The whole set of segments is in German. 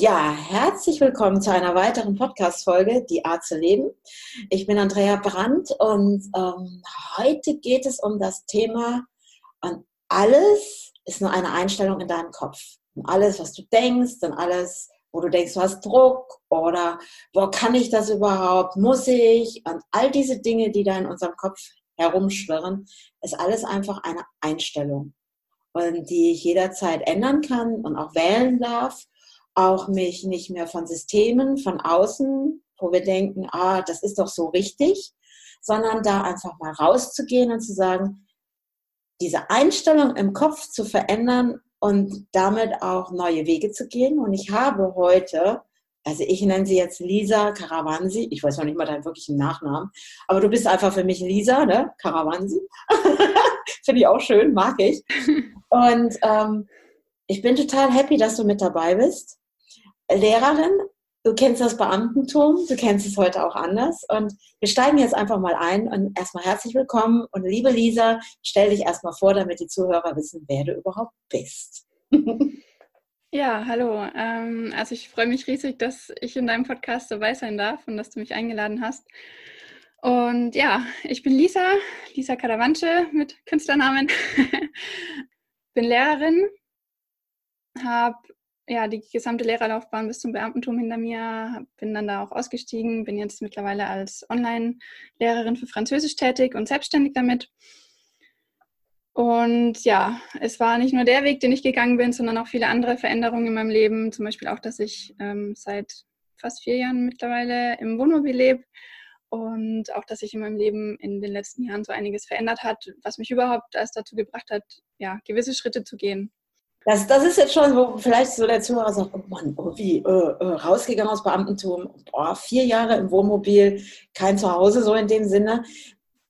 Ja, herzlich willkommen zu einer weiteren Podcast-Folge, Die Art zu leben. Ich bin Andrea Brandt und ähm, heute geht es um das Thema, und alles ist nur eine Einstellung in deinem Kopf. Und alles, was du denkst und alles, wo du denkst, du hast Druck oder wo kann ich das überhaupt, muss ich und all diese Dinge, die da in unserem Kopf herumschwirren, ist alles einfach eine Einstellung und die ich jederzeit ändern kann und auch wählen darf auch mich nicht mehr von Systemen von außen, wo wir denken, ah, das ist doch so richtig, sondern da einfach mal rauszugehen und zu sagen, diese Einstellung im Kopf zu verändern und damit auch neue Wege zu gehen. Und ich habe heute, also ich nenne sie jetzt Lisa Karawansi, ich weiß noch nicht mal deinen wirklichen Nachnamen, aber du bist einfach für mich Lisa, ne? Karawansi. Finde ich auch schön, mag ich. Und ähm, ich bin total happy, dass du mit dabei bist. Lehrerin, du kennst das Beamtentum, du kennst es heute auch anders. Und wir steigen jetzt einfach mal ein und erstmal herzlich willkommen. Und liebe Lisa, stell dich erstmal vor, damit die Zuhörer wissen, wer du überhaupt bist. Ja, hallo. Ähm, also ich freue mich riesig, dass ich in deinem Podcast dabei sein darf und dass du mich eingeladen hast. Und ja, ich bin Lisa, Lisa Karawanche mit Künstlernamen. bin Lehrerin, habe ja, die gesamte Lehrerlaufbahn bis zum Beamtentum hinter mir, bin dann da auch ausgestiegen, bin jetzt mittlerweile als Online-Lehrerin für Französisch tätig und selbstständig damit. Und ja, es war nicht nur der Weg, den ich gegangen bin, sondern auch viele andere Veränderungen in meinem Leben. Zum Beispiel auch, dass ich ähm, seit fast vier Jahren mittlerweile im Wohnmobil lebe und auch, dass sich in meinem Leben in den letzten Jahren so einiges verändert hat, was mich überhaupt erst dazu gebracht hat, ja, gewisse Schritte zu gehen. Das, das ist jetzt schon, wo vielleicht so der Zuhörer sagt, oh Mann, oh, wie, äh, äh, rausgegangen aus Beamtentum, boah, vier Jahre im Wohnmobil, kein Zuhause so in dem Sinne.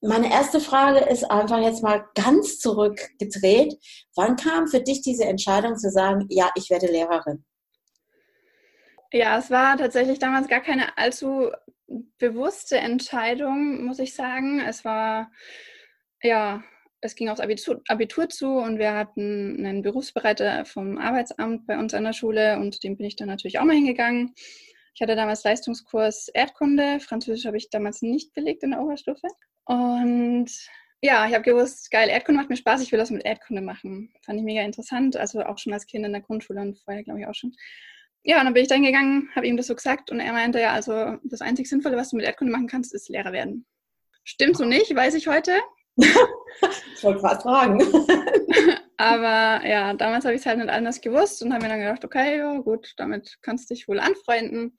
Meine erste Frage ist einfach jetzt mal ganz zurückgedreht. Wann kam für dich diese Entscheidung zu sagen, ja, ich werde Lehrerin? Ja, es war tatsächlich damals gar keine allzu bewusste Entscheidung, muss ich sagen. Es war ja es ging aufs Abitur, Abitur, zu und wir hatten einen Berufsbereiter vom Arbeitsamt bei uns an der Schule und dem bin ich dann natürlich auch mal hingegangen. Ich hatte damals Leistungskurs Erdkunde, Französisch habe ich damals nicht belegt in der Oberstufe. Und ja, ich habe gewusst, geil, Erdkunde macht mir Spaß, ich will das mit Erdkunde machen. Fand ich mega interessant, also auch schon als Kind in der Grundschule und vorher glaube ich auch schon. Ja, und dann bin ich dann gegangen, habe ihm das so gesagt und er meinte, ja, also das einzig Sinnvolle, was du mit Erdkunde machen kannst, ist Lehrer werden. Stimmt so nicht, weiß ich heute. Ich wollte gerade fragen. Aber ja, damals habe ich es halt nicht anders gewusst und habe mir dann gedacht, okay, ja, gut, damit kannst du dich wohl anfreunden.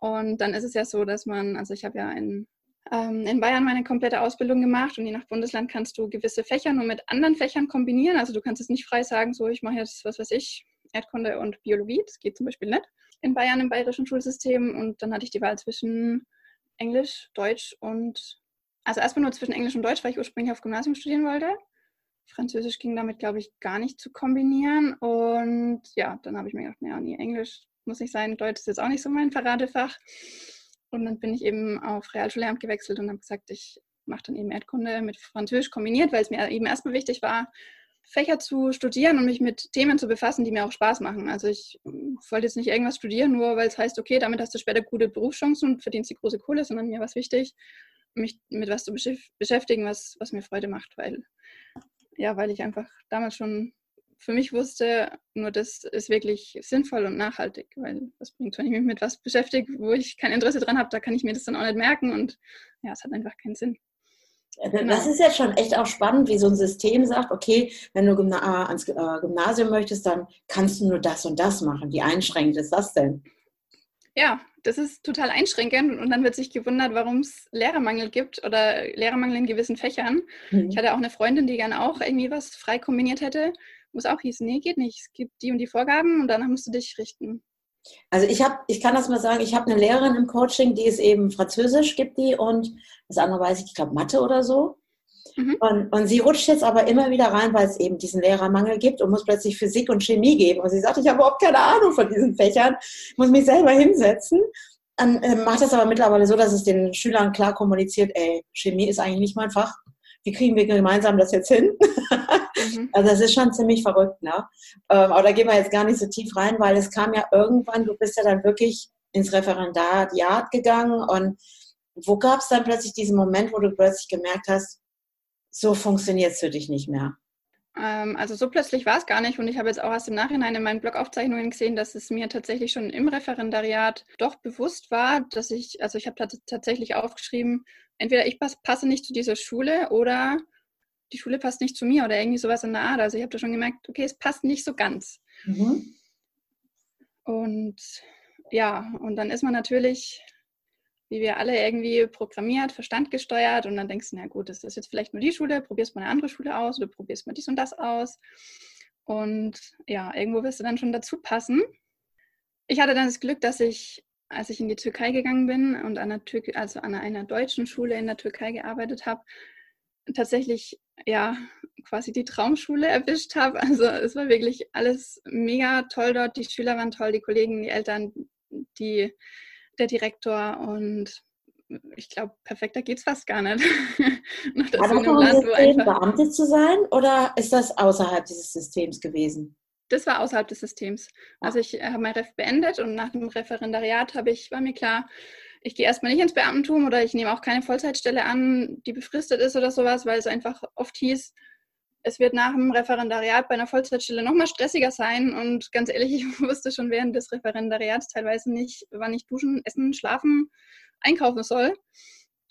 Und dann ist es ja so, dass man, also ich habe ja in, ähm, in Bayern meine komplette Ausbildung gemacht und je nach Bundesland kannst du gewisse Fächer nur mit anderen Fächern kombinieren. Also du kannst es nicht frei sagen, so ich mache jetzt, was weiß ich, Erdkunde und Biologie. Das geht zum Beispiel nicht in Bayern im bayerischen Schulsystem. Und dann hatte ich die Wahl zwischen Englisch, Deutsch und also erstmal nur zwischen Englisch und Deutsch, weil ich ursprünglich auf Gymnasium studieren wollte. Französisch ging damit, glaube ich, gar nicht zu kombinieren. Und ja, dann habe ich mir gedacht, naja, nee, Englisch muss nicht sein, Deutsch ist jetzt auch nicht so mein Paradefach. Und dann bin ich eben auf Realschullehramt gewechselt und habe gesagt, ich mache dann eben Erdkunde mit Französisch kombiniert, weil es mir eben erstmal wichtig war, Fächer zu studieren und mich mit Themen zu befassen, die mir auch Spaß machen. Also ich wollte jetzt nicht irgendwas studieren, nur weil es heißt, okay, damit hast du später gute Berufschancen und verdienst die große Kohle, sondern mir war es wichtig, mich mit was zu beschäftigen, was, was mir Freude macht, weil, ja, weil ich einfach damals schon für mich wusste, nur das ist wirklich sinnvoll und nachhaltig, weil das bringt, wenn ich mich mit was beschäftige, wo ich kein Interesse dran habe, da kann ich mir das dann auch nicht merken und ja, es hat einfach keinen Sinn. Genau. Das ist jetzt schon echt auch spannend, wie so ein System sagt, okay, wenn du Gymna ans äh, Gymnasium möchtest, dann kannst du nur das und das machen. Wie einschränkend ist das denn? Ja, das ist total einschränkend und dann wird sich gewundert, warum es Lehrermangel gibt oder Lehrermangel in gewissen Fächern. Mhm. Ich hatte auch eine Freundin, die gerne auch irgendwie was frei kombiniert hätte, wo es auch hieß, nee, geht nicht. Es gibt die und die Vorgaben und danach musst du dich richten. Also ich habe, ich kann das mal sagen, ich habe eine Lehrerin im Coaching, die ist eben Französisch, gibt die und das andere weiß ich, ich glaube Mathe oder so. Mhm. Und, und sie rutscht jetzt aber immer wieder rein, weil es eben diesen Lehrermangel gibt und muss plötzlich Physik und Chemie geben. Und sie sagt, ich habe überhaupt keine Ahnung von diesen Fächern, muss mich selber hinsetzen. Dann äh, macht das aber mittlerweile so, dass es den Schülern klar kommuniziert, ey, Chemie ist eigentlich nicht mein Fach. Wie kriegen wir gemeinsam das jetzt hin? Mhm. Also das ist schon ziemlich verrückt, ne? Ähm, aber da gehen wir jetzt gar nicht so tief rein, weil es kam ja irgendwann, du bist ja dann wirklich ins Referendariat gegangen und wo gab es dann plötzlich diesen Moment, wo du plötzlich gemerkt hast, so funktioniert es für dich nicht mehr? Ähm, also so plötzlich war es gar nicht und ich habe jetzt auch erst im Nachhinein in meinen Blogaufzeichnungen gesehen, dass es mir tatsächlich schon im Referendariat doch bewusst war, dass ich, also ich habe tatsächlich aufgeschrieben, entweder ich passe nicht zu dieser Schule oder die Schule passt nicht zu mir oder irgendwie sowas in der Art. Also ich habe da schon gemerkt, okay, es passt nicht so ganz. Mhm. Und ja, und dann ist man natürlich wie wir alle irgendwie programmiert, Verstand gesteuert und dann denkst du, na gut, das ist jetzt vielleicht nur die Schule, probierst mal eine andere Schule aus oder probierst mal dies und das aus. Und ja, irgendwo wirst du dann schon dazu passen. Ich hatte dann das Glück, dass ich, als ich in die Türkei gegangen bin und an einer, Tür also an einer deutschen Schule in der Türkei gearbeitet habe, tatsächlich ja quasi die Traumschule erwischt habe. Also es war wirklich alles mega toll dort. Die Schüler waren toll, die Kollegen, die Eltern, die der Direktor und ich glaube, perfekter geht es fast gar nicht. Aber in einem Land, System, Beamte zu sein oder ist das außerhalb dieses Systems gewesen? Das war außerhalb des Systems. Ah. Also ich habe mein Ref beendet und nach dem Referendariat habe ich, war mir klar, ich gehe erstmal nicht ins Beamtentum oder ich nehme auch keine Vollzeitstelle an, die befristet ist oder sowas, weil es einfach oft hieß, es wird nach dem Referendariat bei einer Vollzeitstelle noch mal stressiger sein. Und ganz ehrlich, ich wusste schon während des Referendariats teilweise nicht, wann ich duschen, essen, schlafen, einkaufen soll.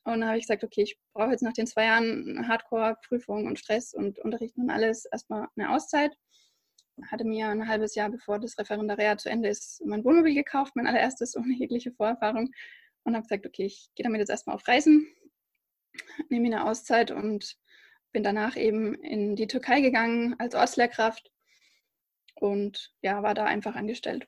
Und dann habe ich gesagt, okay, ich brauche jetzt nach den zwei Jahren Hardcore-Prüfung und Stress und Unterrichten und alles erstmal eine Auszeit. Hatte mir ein halbes Jahr bevor das Referendariat zu Ende ist mein Wohnmobil gekauft, mein allererstes ohne jegliche Vorerfahrung. Und habe gesagt, okay, ich gehe damit jetzt erstmal auf Reisen, nehme mir eine Auszeit und bin danach eben in die Türkei gegangen als Ortslehrkraft und ja, war da einfach angestellt.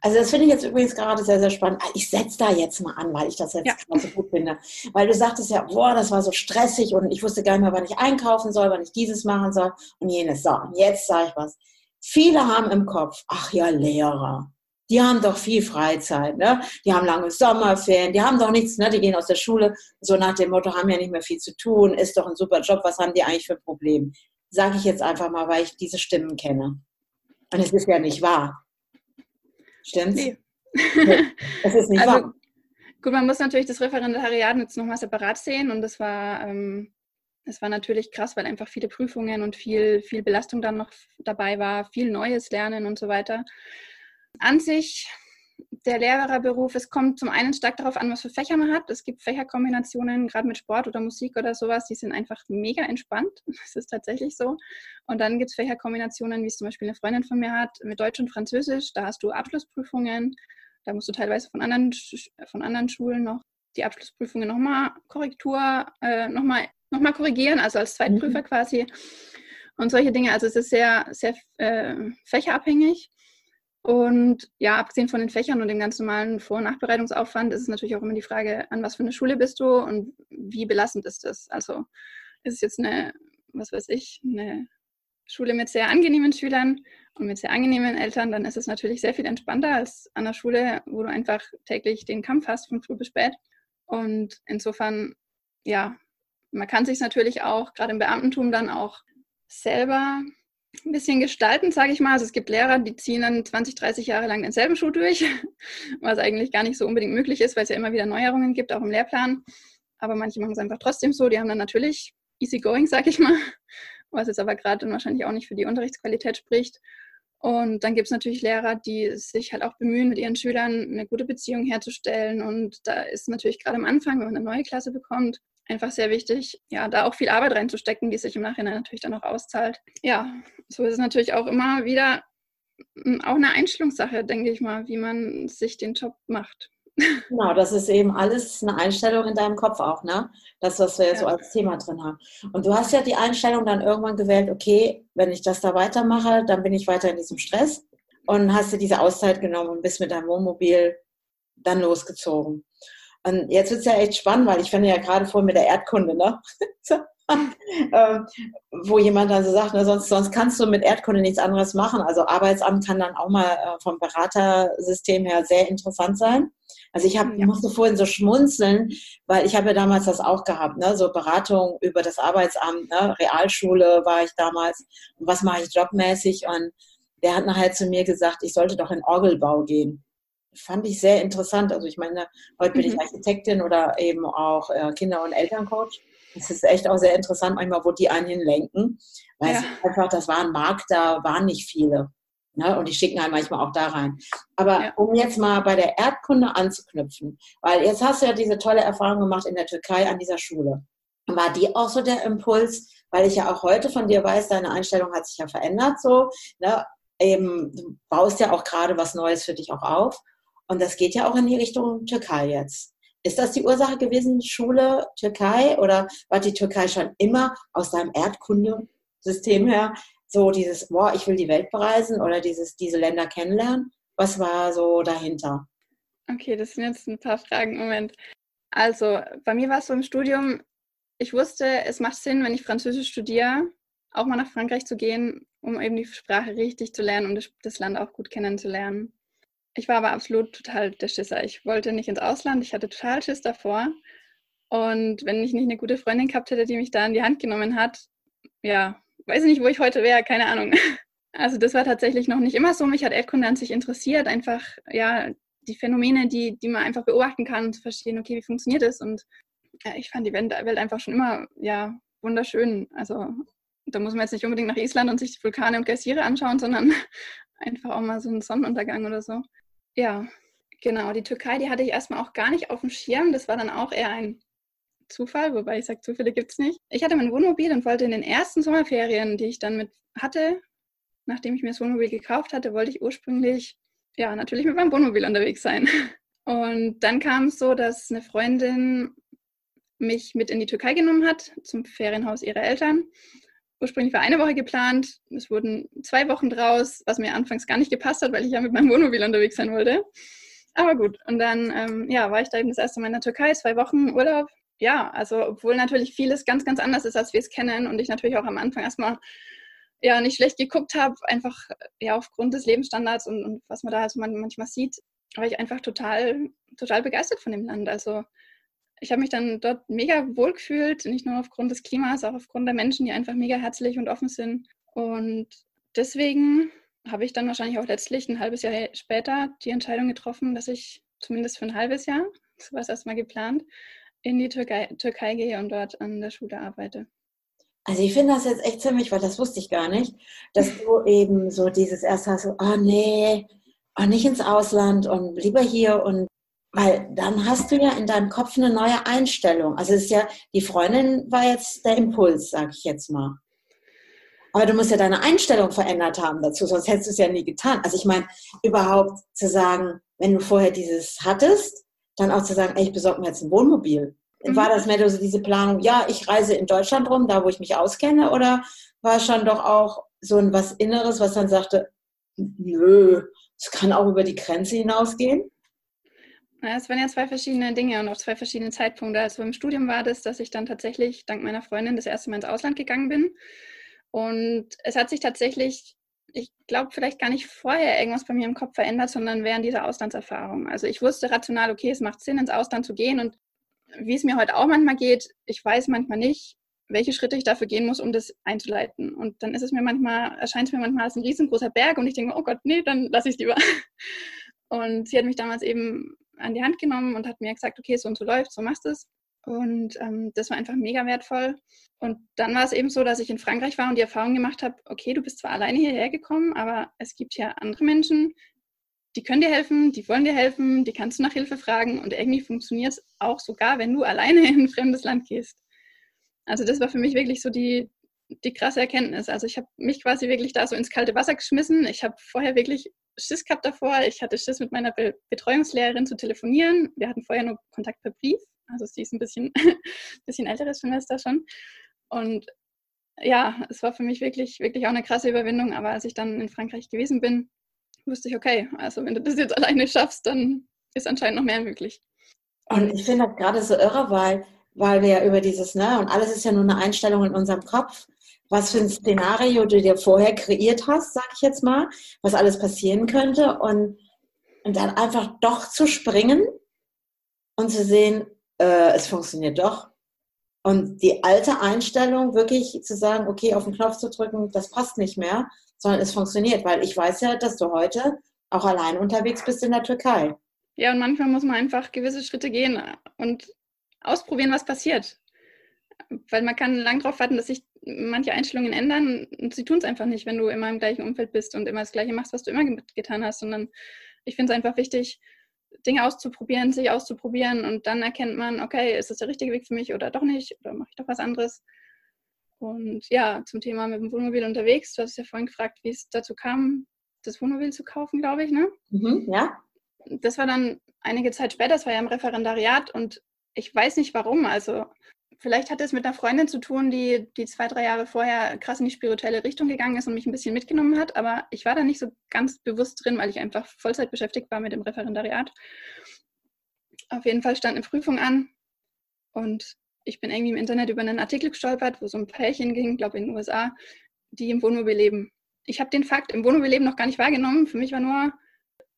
Also das finde ich jetzt übrigens gerade sehr, sehr spannend. Ich setze da jetzt mal an, weil ich das jetzt ja. so gut finde. Weil du sagtest ja, boah, das war so stressig und ich wusste gar nicht mehr, wann ich einkaufen soll, wann ich dieses machen soll und jenes. So, und jetzt sage ich was. Viele haben im Kopf, ach ja, Lehrer die haben doch viel Freizeit, ne? Die haben lange Sommerferien, die haben doch nichts, ne? Die gehen aus der Schule, so nach dem Motto, haben ja nicht mehr viel zu tun, ist doch ein super Job, was haben die eigentlich für ein Problem? Sage ich jetzt einfach mal, weil ich diese Stimmen kenne. Und es ist ja nicht wahr. Stimmt's? Nee. es ist nicht also, wahr. Gut, man muss natürlich das Referendariat jetzt nochmal separat sehen und das war, ähm, das war natürlich krass, weil einfach viele Prüfungen und viel, viel Belastung dann noch dabei war, viel Neues lernen und so weiter. An sich, der Lehrerberuf, es kommt zum einen stark darauf an, was für Fächer man hat. Es gibt Fächerkombinationen, gerade mit Sport oder Musik oder sowas, die sind einfach mega entspannt. Das ist tatsächlich so. Und dann gibt es Fächerkombinationen, wie es zum Beispiel eine Freundin von mir hat, mit Deutsch und Französisch. Da hast du Abschlussprüfungen. Da musst du teilweise von anderen, von anderen Schulen noch die Abschlussprüfungen nochmal Korrektur, äh, nochmal noch mal korrigieren, also als Zweitprüfer mhm. quasi. Und solche Dinge. Also es ist sehr, sehr äh, fächerabhängig. Und ja, abgesehen von den Fächern und dem ganz normalen Vor- und Nachbereitungsaufwand ist es natürlich auch immer die Frage, an was für eine Schule bist du und wie belastend ist das? Also ist es jetzt eine, was weiß ich, eine Schule mit sehr angenehmen Schülern und mit sehr angenehmen Eltern, dann ist es natürlich sehr viel entspannter als an einer Schule, wo du einfach täglich den Kampf hast von früh bis spät. Und insofern, ja, man kann sich natürlich auch, gerade im Beamtentum, dann auch selber ein bisschen gestalten, sage ich mal. Also es gibt Lehrer, die ziehen dann 20, 30 Jahre lang denselben Schuh durch, was eigentlich gar nicht so unbedingt möglich ist, weil es ja immer wieder Neuerungen gibt, auch im Lehrplan. Aber manche machen es einfach trotzdem so. Die haben dann natürlich easy going, sage ich mal, was jetzt aber gerade wahrscheinlich auch nicht für die Unterrichtsqualität spricht. Und dann gibt es natürlich Lehrer, die sich halt auch bemühen, mit ihren Schülern eine gute Beziehung herzustellen. Und da ist natürlich gerade am Anfang, wenn man eine neue Klasse bekommt, einfach sehr wichtig, ja, da auch viel Arbeit reinzustecken, die sich im Nachhinein natürlich dann auch auszahlt. Ja, so ist es natürlich auch immer wieder hm, auch eine Einstellungssache, denke ich mal, wie man sich den Job macht. Genau, das ist eben alles eine Einstellung in deinem Kopf auch, ne? Das, was wir ja. so als Thema drin haben. Und du hast ja die Einstellung dann irgendwann gewählt, okay, wenn ich das da weitermache, dann bin ich weiter in diesem Stress. Und hast dir diese Auszeit genommen und bist mit deinem Wohnmobil dann losgezogen. Und jetzt wird es ja echt spannend, weil ich finde ja gerade vor mit der Erdkunde, ne? ähm, wo jemand dann so sagt, na, sonst, sonst kannst du mit Erdkunde nichts anderes machen. Also Arbeitsamt kann dann auch mal äh, vom Beratersystem her sehr interessant sein. Also ich hab, ja. musste vorhin so schmunzeln, weil ich habe ja damals das auch gehabt, ne? so Beratung über das Arbeitsamt, ne? Realschule war ich damals und was mache ich jobmäßig und der hat nachher zu mir gesagt, ich sollte doch in Orgelbau gehen fand ich sehr interessant. Also ich meine, heute bin mhm. ich Architektin oder eben auch äh, Kinder- und Elterncoach. Es ist echt auch sehr interessant, manchmal, wo die einen hinlenken. Weil ja. es einfach, das war ein Markt, da waren nicht viele. Ne? Und die schicken halt manchmal auch da rein. Aber ja. um jetzt mal bei der Erdkunde anzuknüpfen, weil jetzt hast du ja diese tolle Erfahrung gemacht in der Türkei an dieser Schule. War die auch so der Impuls, weil ich ja auch heute von dir weiß, deine Einstellung hat sich ja verändert so. Ne? Eben, du baust ja auch gerade was Neues für dich auch auf. Und das geht ja auch in die Richtung Türkei jetzt. Ist das die Ursache gewesen, Schule, Türkei? Oder war die Türkei schon immer aus deinem Erdkundesystem her so dieses, boah, ich will die Welt bereisen oder dieses, diese Länder kennenlernen? Was war so dahinter? Okay, das sind jetzt ein paar Fragen. Moment. Also, bei mir war es so im Studium, ich wusste, es macht Sinn, wenn ich Französisch studiere, auch mal nach Frankreich zu gehen, um eben die Sprache richtig zu lernen und das Land auch gut kennenzulernen. Ich war aber absolut total der Schisser. Ich wollte nicht ins Ausland. Ich hatte total Schiss davor. Und wenn ich nicht eine gute Freundin gehabt hätte, die mich da in die Hand genommen hat, ja, weiß ich nicht, wo ich heute wäre, keine Ahnung. Also das war tatsächlich noch nicht immer so. Mich hat Erdkunde an sich interessiert, einfach, ja, die Phänomene, die, die man einfach beobachten kann, zu verstehen, okay, wie funktioniert das? Und ja, ich fand die Welt einfach schon immer, ja, wunderschön. Also da muss man jetzt nicht unbedingt nach Island und sich die Vulkane und Geysire anschauen, sondern einfach auch mal so einen Sonnenuntergang oder so. Ja, genau. Die Türkei, die hatte ich erstmal auch gar nicht auf dem Schirm. Das war dann auch eher ein Zufall, wobei ich sage, Zufälle gibt es nicht. Ich hatte mein Wohnmobil und wollte in den ersten Sommerferien, die ich dann mit hatte, nachdem ich mir das Wohnmobil gekauft hatte, wollte ich ursprünglich, ja, natürlich mit meinem Wohnmobil unterwegs sein. Und dann kam es so, dass eine Freundin mich mit in die Türkei genommen hat, zum Ferienhaus ihrer Eltern ursprünglich war eine Woche geplant. Es wurden zwei Wochen draus, was mir anfangs gar nicht gepasst hat, weil ich ja mit meinem Wohnmobil unterwegs sein wollte. Aber gut, und dann ähm, ja, war ich da eben das erste Mal in der Türkei, zwei Wochen Urlaub. Ja, also obwohl natürlich vieles ganz, ganz anders ist, als wir es kennen und ich natürlich auch am Anfang erstmal ja nicht schlecht geguckt habe, einfach ja aufgrund des Lebensstandards und, und was man da also manchmal sieht, war ich einfach total, total begeistert von dem Land. Also ich habe mich dann dort mega wohl gefühlt, nicht nur aufgrund des Klimas, auch aufgrund der Menschen, die einfach mega herzlich und offen sind. Und deswegen habe ich dann wahrscheinlich auch letztlich ein halbes Jahr später die Entscheidung getroffen, dass ich zumindest für ein halbes Jahr, so war es erstmal geplant, in die Türkei, Türkei gehe und dort an der Schule arbeite. Also ich finde das jetzt echt ziemlich, weil das wusste ich gar nicht, dass du eben so dieses erste hast, oh nee, oh, nicht ins Ausland und lieber hier und weil dann hast du ja in deinem Kopf eine neue Einstellung. Also es ist ja, die Freundin war jetzt der Impuls, sag ich jetzt mal. Aber du musst ja deine Einstellung verändert haben dazu, sonst hättest du es ja nie getan. Also ich meine, überhaupt zu sagen, wenn du vorher dieses hattest, dann auch zu sagen, ey, ich besorge mir jetzt ein Wohnmobil. Mhm. War das mehr so diese Planung, ja, ich reise in Deutschland rum, da wo ich mich auskenne, oder war es schon doch auch so ein was Inneres, was dann sagte, nö, es kann auch über die Grenze hinausgehen? Es waren ja zwei verschiedene Dinge und auch zwei verschiedene Zeitpunkte. Also im Studium war das, dass ich dann tatsächlich dank meiner Freundin das erste Mal ins Ausland gegangen bin. Und es hat sich tatsächlich, ich glaube, vielleicht gar nicht vorher irgendwas bei mir im Kopf verändert, sondern während dieser Auslandserfahrung. Also ich wusste rational, okay, es macht Sinn, ins Ausland zu gehen. Und wie es mir heute auch manchmal geht, ich weiß manchmal nicht, welche Schritte ich dafür gehen muss, um das einzuleiten. Und dann ist es mir manchmal, erscheint es mir manchmal als ein riesengroßer Berg und ich denke, oh Gott, nee, dann lasse ich es lieber. Und sie hat mich damals eben an die Hand genommen und hat mir gesagt, okay, so und so läuft, so machst du es. Und ähm, das war einfach mega wertvoll. Und dann war es eben so, dass ich in Frankreich war und die Erfahrung gemacht habe, okay, du bist zwar alleine hierher gekommen, aber es gibt ja andere Menschen, die können dir helfen, die wollen dir helfen, die kannst du nach Hilfe fragen und irgendwie funktioniert es auch sogar, wenn du alleine in ein fremdes Land gehst. Also das war für mich wirklich so die, die krasse Erkenntnis. Also ich habe mich quasi wirklich da so ins kalte Wasser geschmissen. Ich habe vorher wirklich Schiss gehabt davor. Ich hatte Schiss, mit meiner Be Betreuungslehrerin zu telefonieren. Wir hatten vorher nur Kontakt per Brief. Also sie ist ein bisschen, bisschen älteres Semester schon. Und ja, es war für mich wirklich, wirklich auch eine krasse Überwindung. Aber als ich dann in Frankreich gewesen bin, wusste ich, okay, also wenn du das jetzt alleine schaffst, dann ist anscheinend noch mehr möglich. Und ich finde das gerade so irre, weil weil wir ja über dieses, ne, und alles ist ja nur eine Einstellung in unserem Kopf, was für ein Szenario du dir vorher kreiert hast, sag ich jetzt mal, was alles passieren könnte und, und dann einfach doch zu springen und zu sehen, äh, es funktioniert doch. Und die alte Einstellung wirklich zu sagen, okay, auf den Knopf zu drücken, das passt nicht mehr, sondern es funktioniert, weil ich weiß ja, dass du heute auch allein unterwegs bist in der Türkei. Ja, und manchmal muss man einfach gewisse Schritte gehen und ausprobieren, was passiert. Weil man kann lang darauf warten, dass sich manche Einstellungen ändern und sie tun es einfach nicht, wenn du immer im gleichen Umfeld bist und immer das Gleiche machst, was du immer getan hast, sondern ich finde es einfach wichtig, Dinge auszuprobieren, sich auszuprobieren und dann erkennt man, okay, ist das der richtige Weg für mich oder doch nicht oder mache ich doch was anderes. Und ja, zum Thema mit dem Wohnmobil unterwegs, du hast ja vorhin gefragt, wie es dazu kam, das Wohnmobil zu kaufen, glaube ich, ne? Mhm, ja. Das war dann einige Zeit später, das war ja im Referendariat und ich weiß nicht warum. Also vielleicht hat es mit einer Freundin zu tun, die, die zwei, drei Jahre vorher krass in die spirituelle Richtung gegangen ist und mich ein bisschen mitgenommen hat, aber ich war da nicht so ganz bewusst drin, weil ich einfach Vollzeit beschäftigt war mit dem Referendariat. Auf jeden Fall stand eine Prüfung an und ich bin irgendwie im Internet über einen Artikel gestolpert, wo so ein Pärchen ging, glaube ich in den USA, die im Wohnmobil leben. Ich habe den Fakt im Wohnmobil leben noch gar nicht wahrgenommen. Für mich war nur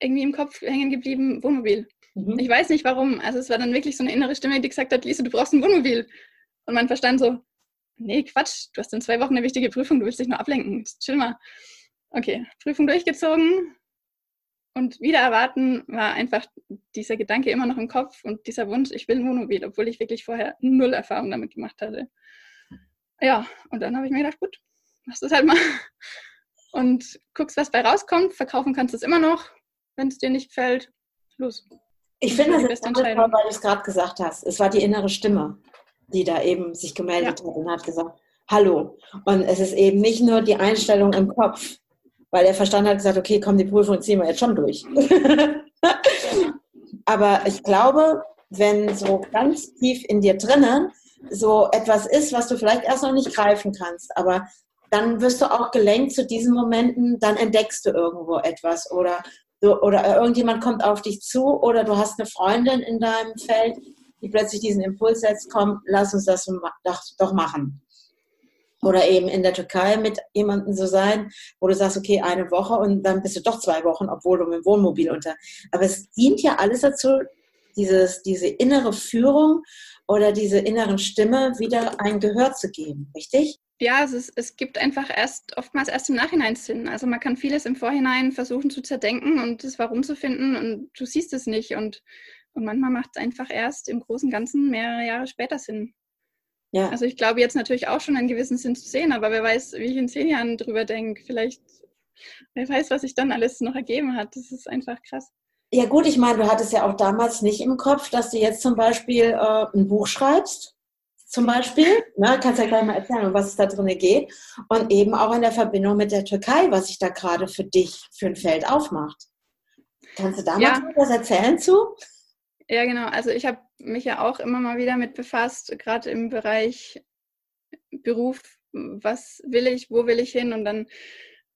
irgendwie im Kopf hängen geblieben Wohnmobil. Mhm. Ich weiß nicht warum. Also es war dann wirklich so eine innere Stimme, die gesagt hat, Lise, du brauchst ein Wohnmobil. Und mein Verstand so, nee, Quatsch, du hast in zwei Wochen eine wichtige Prüfung, du willst dich nur ablenken. Chill mal. Okay, Prüfung durchgezogen. Und wieder erwarten war einfach dieser Gedanke immer noch im Kopf und dieser Wunsch, ich will ein Wohnmobil, obwohl ich wirklich vorher null Erfahrung damit gemacht hatte. Ja, und dann habe ich mir gedacht, gut, machst du es halt mal. Und guckst, was bei rauskommt. Verkaufen kannst du es immer noch. Wenn es dir nicht gefällt, los. Ich finde das jetzt toll, weil du es gerade gesagt hast. Es war die innere Stimme, die da eben sich gemeldet ja. hat und hat gesagt, hallo. Und es ist eben nicht nur die Einstellung im Kopf, weil der Verstand hat gesagt, okay, komm, die Prüfung ziehen wir jetzt schon durch. Aber ich glaube, wenn so ganz tief in dir drinnen so etwas ist, was du vielleicht erst noch nicht greifen kannst, aber dann wirst du auch gelenkt zu diesen Momenten, dann entdeckst du irgendwo etwas oder du, oder irgendjemand kommt auf dich zu oder du hast eine Freundin in deinem Feld, die plötzlich diesen Impuls setzt, komm, lass uns das doch, machen. Oder eben in der Türkei mit jemandem so sein, wo du sagst, okay, eine Woche und dann bist du doch zwei Wochen, obwohl du mit dem Wohnmobil unter. Aber es dient ja alles dazu, dieses, diese innere Führung oder diese inneren Stimme wieder ein Gehör zu geben, richtig? Ja, es, ist, es gibt einfach erst oftmals erst im Nachhinein Sinn. Also man kann vieles im Vorhinein versuchen zu zerdenken und das Warum zu finden und du siehst es nicht. Und, und manchmal macht es einfach erst im Großen und Ganzen mehrere Jahre später Sinn. Ja. Also ich glaube jetzt natürlich auch schon einen gewissen Sinn zu sehen, aber wer weiß, wie ich in zehn Jahren drüber denke. Vielleicht, wer weiß, was sich dann alles noch ergeben hat. Das ist einfach krass. Ja gut, ich meine, du hattest ja auch damals nicht im Kopf, dass du jetzt zum Beispiel äh, ein Buch schreibst zum Beispiel. Ne, kannst ja gleich mal erzählen, um was es da drin geht. Und eben auch in der Verbindung mit der Türkei, was sich da gerade für dich für ein Feld aufmacht. Kannst du da ja. mal was erzählen zu? Ja, genau. Also ich habe mich ja auch immer mal wieder mit befasst, gerade im Bereich Beruf. Was will ich, wo will ich hin? Und dann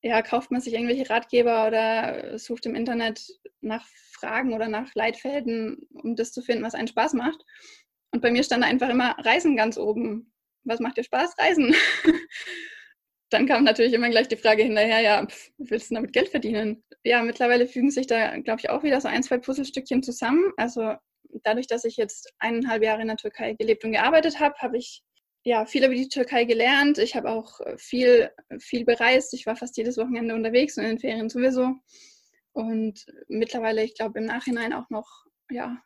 ja, kauft man sich irgendwelche Ratgeber oder sucht im Internet nach Fragen oder nach Leitfäden, um das zu finden, was einen Spaß macht. Und bei mir stand einfach immer Reisen ganz oben. Was macht dir Spaß? Reisen. Dann kam natürlich immer gleich die Frage hinterher, ja, pf, willst du damit Geld verdienen? Ja, mittlerweile fügen sich da, glaube ich, auch wieder so ein, zwei Puzzlestückchen zusammen. Also dadurch, dass ich jetzt eineinhalb Jahre in der Türkei gelebt und gearbeitet habe, habe ich ja viel über die Türkei gelernt. Ich habe auch viel, viel bereist. Ich war fast jedes Wochenende unterwegs und in den Ferien sowieso. Und mittlerweile, ich glaube, im Nachhinein auch noch ja,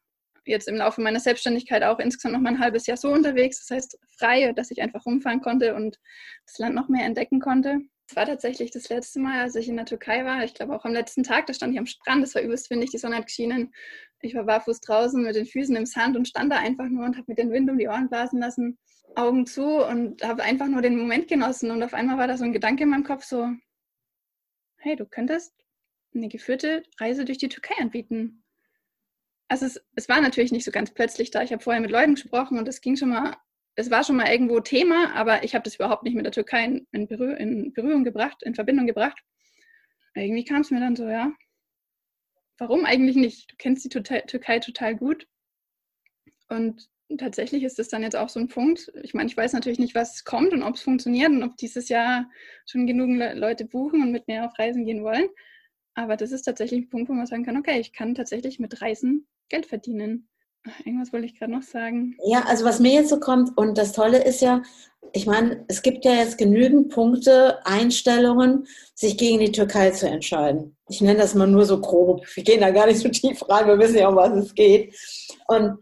jetzt im Laufe meiner Selbstständigkeit auch insgesamt noch mal ein halbes Jahr so unterwegs. Das heißt frei, dass ich einfach rumfahren konnte und das Land noch mehr entdecken konnte. Es war tatsächlich das letzte Mal, als ich in der Türkei war. Ich glaube auch am letzten Tag, da stand ich am Strand, es war übelst windig, die Sonne hat geschienen. Ich war barfuß draußen mit den Füßen im Sand und stand da einfach nur und habe mir den Wind um die Ohren blasen lassen, Augen zu und habe einfach nur den Moment genossen. Und auf einmal war da so ein Gedanke in meinem Kopf so, hey, du könntest eine geführte Reise durch die Türkei anbieten also es, es war natürlich nicht so ganz plötzlich da. Ich habe vorher mit Leuten gesprochen und es ging schon mal, es war schon mal irgendwo Thema, aber ich habe das überhaupt nicht mit der Türkei in, in, Berühr, in Berührung gebracht, in Verbindung gebracht. Irgendwie kam es mir dann so, ja, warum eigentlich nicht? Du kennst die Türkei total gut. Und tatsächlich ist das dann jetzt auch so ein Punkt. Ich meine, ich weiß natürlich nicht, was kommt und ob es funktioniert und ob dieses Jahr schon genug Leute buchen und mit mir auf Reisen gehen wollen. Aber das ist tatsächlich ein Punkt, wo man sagen kann, okay, ich kann tatsächlich mit Reisen Geld verdienen. Irgendwas wollte ich gerade noch sagen. Ja, also was mir jetzt so kommt, und das Tolle ist ja, ich meine, es gibt ja jetzt genügend Punkte, Einstellungen, sich gegen die Türkei zu entscheiden. Ich nenne das mal nur so grob. Wir gehen da gar nicht so tief rein, wir wissen ja, um was es geht. Und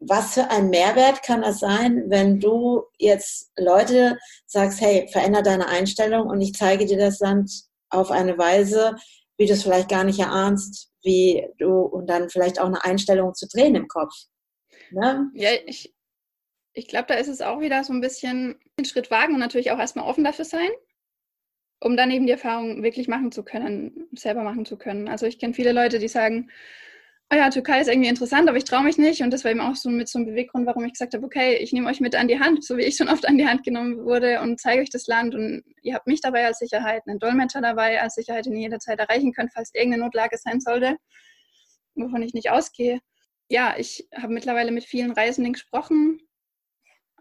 was für ein Mehrwert kann das sein, wenn du jetzt Leute sagst, hey, veränder deine Einstellung und ich zeige dir das Land auf eine Weise, wie du es vielleicht gar nicht erahnst, wie du und dann vielleicht auch eine Einstellung zu drehen im Kopf. Ne? Ja, ich, ich glaube, da ist es auch wieder so ein bisschen einen Schritt wagen und natürlich auch erstmal offen dafür sein, um dann eben die Erfahrung wirklich machen zu können, selber machen zu können. Also ich kenne viele Leute, die sagen, oh ja, Türkei ist irgendwie interessant, aber ich traue mich nicht. Und das war eben auch so mit so einem Beweggrund, warum ich gesagt habe, okay, ich nehme euch mit an die Hand, so wie ich schon oft an die Hand genommen wurde und zeige euch das Land. Und ihr habt mich dabei als Sicherheit, einen Dolmetscher dabei als Sicherheit, den ihr jederzeit erreichen könnt, falls irgendeine Notlage sein sollte, wovon ich nicht ausgehe. Ja, ich habe mittlerweile mit vielen Reisenden gesprochen,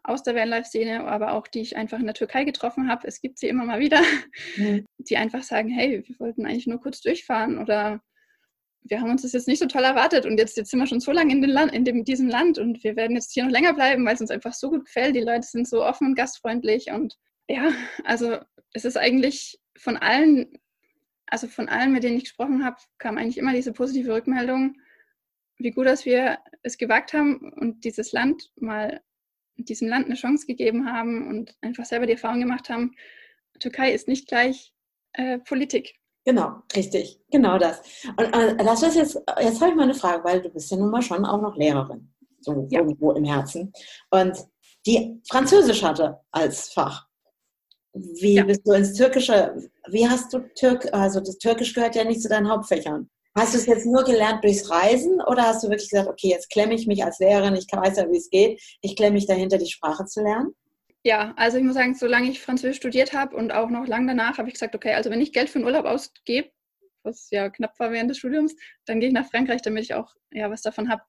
aus der Vanlife-Szene, aber auch die ich einfach in der Türkei getroffen habe. Es gibt sie immer mal wieder, mhm. die einfach sagen, hey, wir wollten eigentlich nur kurz durchfahren oder wir haben uns das jetzt nicht so toll erwartet und jetzt, jetzt sind wir schon so lange in, Land, in dem, diesem Land und wir werden jetzt hier noch länger bleiben, weil es uns einfach so gut gefällt. Die Leute sind so offen und gastfreundlich und ja, also es ist eigentlich von allen, also von allen, mit denen ich gesprochen habe, kam eigentlich immer diese positive Rückmeldung, wie gut, dass wir es gewagt haben und dieses Land mal, diesem Land eine Chance gegeben haben und einfach selber die Erfahrung gemacht haben, Türkei ist nicht gleich äh, Politik. Genau, richtig, genau das. Und äh, das ist jetzt, jetzt habe ich mal eine Frage, weil du bist ja nun mal schon auch noch Lehrerin, so ja. irgendwo im Herzen. Und die Französisch hatte als Fach. Wie ja. bist du ins Türkische, wie hast du Türk, also das Türkisch gehört ja nicht zu deinen Hauptfächern. Hast du es jetzt nur gelernt durchs Reisen oder hast du wirklich gesagt, okay, jetzt klemme ich mich als Lehrerin, ich weiß ja, wie es geht, ich klemme mich dahinter, die Sprache zu lernen? Ja, also ich muss sagen, solange ich Französisch studiert habe und auch noch lang danach, habe ich gesagt, okay, also wenn ich Geld für den Urlaub ausgebe, was ja knapp war während des Studiums, dann gehe ich nach Frankreich, damit ich auch ja was davon habe.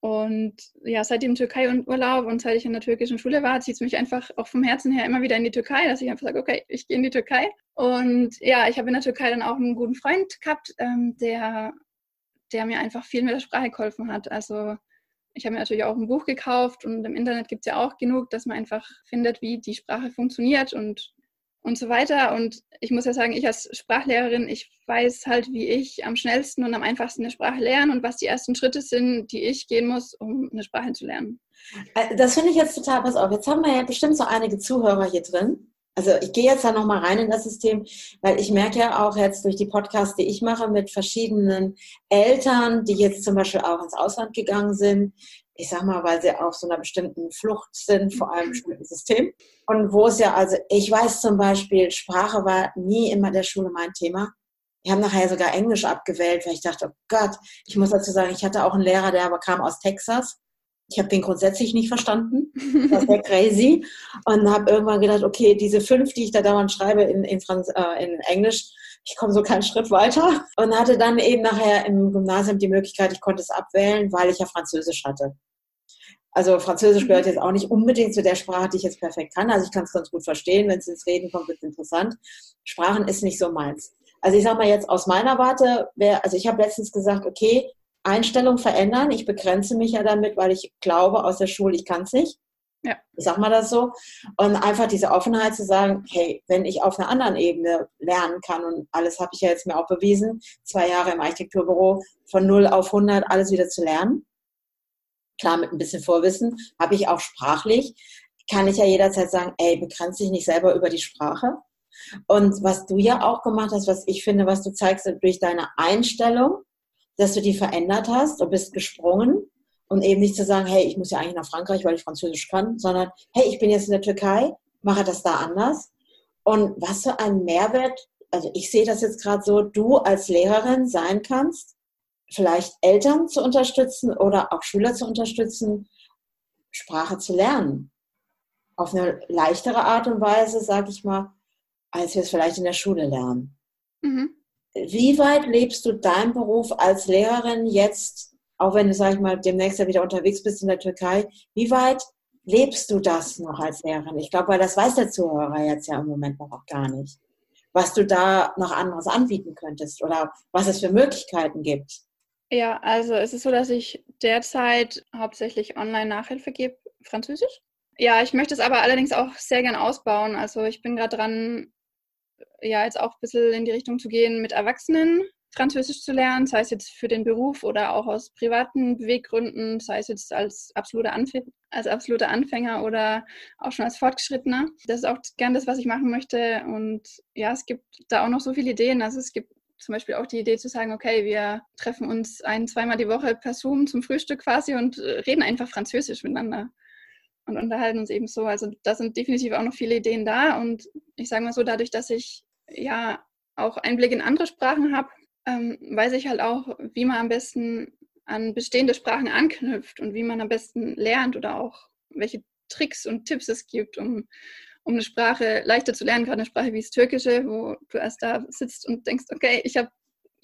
Und ja, seit dem Türkei-Urlaub und seit ich in der türkischen Schule war, zieht es mich einfach auch vom Herzen her immer wieder in die Türkei, dass ich einfach sage, okay, ich gehe in die Türkei. Und ja, ich habe in der Türkei dann auch einen guten Freund gehabt, ähm, der, der mir einfach viel mit der Sprache geholfen hat. Also ich habe mir natürlich auch ein Buch gekauft und im Internet gibt es ja auch genug, dass man einfach findet, wie die Sprache funktioniert und, und so weiter. Und ich muss ja sagen, ich als Sprachlehrerin, ich weiß halt, wie ich am schnellsten und am einfachsten eine Sprache lerne und was die ersten Schritte sind, die ich gehen muss, um eine Sprache zu lernen. Äh, das finde ich jetzt total, pass auf, jetzt haben wir ja bestimmt so einige Zuhörer hier drin, also ich gehe jetzt da nochmal rein in das System, weil ich merke ja auch jetzt durch die Podcasts, die ich mache mit verschiedenen Eltern, die jetzt zum Beispiel auch ins Ausland gegangen sind, ich sag mal, weil sie auf so einer bestimmten Flucht sind, vor allem im System. Und wo es ja, also ich weiß zum Beispiel, Sprache war nie immer der Schule mein Thema. Wir haben nachher sogar Englisch abgewählt, weil ich dachte, oh Gott, ich muss dazu sagen, ich hatte auch einen Lehrer, der aber kam aus Texas ich habe den grundsätzlich nicht verstanden. Das war crazy. Und habe irgendwann gedacht, okay, diese fünf, die ich da dauernd schreibe in, in, Franz äh, in Englisch, ich komme so keinen Schritt weiter. Und hatte dann eben nachher im Gymnasium die Möglichkeit, ich konnte es abwählen, weil ich ja Französisch hatte. Also Französisch mhm. gehört jetzt auch nicht unbedingt zu der Sprache, die ich jetzt perfekt kann. Also ich kann es ganz gut verstehen. Wenn es ins Reden kommt, wird es interessant. Sprachen ist nicht so meins. Also ich sage mal jetzt aus meiner Warte, wer, also ich habe letztens gesagt, okay, Einstellung verändern. Ich begrenze mich ja damit, weil ich glaube aus der Schule, ich kann es nicht. Ja. Ich sag mal das so. Und einfach diese Offenheit zu sagen, hey, wenn ich auf einer anderen Ebene lernen kann und alles habe ich ja jetzt mir auch bewiesen, zwei Jahre im Architekturbüro, von 0 auf 100 alles wieder zu lernen. Klar, mit ein bisschen Vorwissen, habe ich auch sprachlich, kann ich ja jederzeit sagen, ey, begrenze dich nicht selber über die Sprache. Und was du ja auch gemacht hast, was ich finde, was du zeigst durch deine Einstellung, dass du die verändert hast und bist gesprungen und eben nicht zu sagen, hey, ich muss ja eigentlich nach Frankreich, weil ich Französisch kann, sondern hey, ich bin jetzt in der Türkei, mache das da anders. Und was für ein Mehrwert, also ich sehe das jetzt gerade so, du als Lehrerin sein kannst, vielleicht Eltern zu unterstützen oder auch Schüler zu unterstützen, Sprache zu lernen. Auf eine leichtere Art und Weise, sage ich mal, als wir es vielleicht in der Schule lernen. Mhm. Wie weit lebst du deinen Beruf als Lehrerin jetzt auch wenn du, sag ich mal, demnächst ja wieder unterwegs bist in der Türkei, wie weit lebst du das noch als Lehrerin? Ich glaube, weil das weiß der Zuhörer jetzt ja im Moment noch auch gar nicht. Was du da noch anderes anbieten könntest oder was es für Möglichkeiten gibt. Ja, also es ist so, dass ich derzeit hauptsächlich Online-Nachhilfe gebe, Französisch. Ja, ich möchte es aber allerdings auch sehr gern ausbauen. Also ich bin gerade dran, ja, jetzt auch ein bisschen in die Richtung zu gehen, mit Erwachsenen Französisch zu lernen, sei es jetzt für den Beruf oder auch aus privaten Beweggründen, sei es jetzt als absoluter, Anf als absoluter Anfänger oder auch schon als Fortgeschrittener. Das ist auch gern das, was ich machen möchte. Und ja, es gibt da auch noch so viele Ideen. Also es gibt zum Beispiel auch die Idee zu sagen, okay, wir treffen uns ein, zweimal die Woche per Zoom zum Frühstück quasi und äh, reden einfach Französisch miteinander und unterhalten uns eben so. Also da sind definitiv auch noch viele Ideen da. Und ich sage mal so, dadurch, dass ich ja auch Einblick in andere Sprachen habe, ähm, weiß ich halt auch, wie man am besten an bestehende Sprachen anknüpft und wie man am besten lernt oder auch welche Tricks und Tipps es gibt, um, um eine Sprache leichter zu lernen, gerade eine Sprache wie das Türkische, wo du erst da sitzt und denkst, okay, ich habe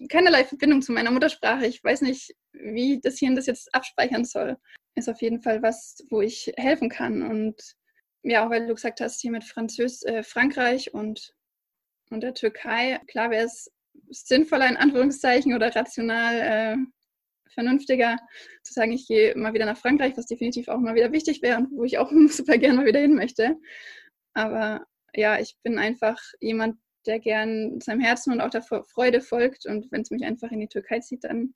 keinerlei Verbindung zu meiner Muttersprache, ich weiß nicht, wie das Hirn das jetzt abspeichern soll. Ist auf jeden Fall was, wo ich helfen kann. Und ja, auch weil du gesagt hast, hier mit Französ äh, Frankreich und, und der Türkei, klar wäre es sinnvoller in Anführungszeichen oder rational äh, vernünftiger zu sagen, ich gehe mal wieder nach Frankreich, was definitiv auch mal wieder wichtig wäre und wo ich auch super gerne mal wieder hin möchte. Aber ja, ich bin einfach jemand, der gern seinem Herzen und auch der Freude folgt und wenn es mich einfach in die Türkei zieht, dann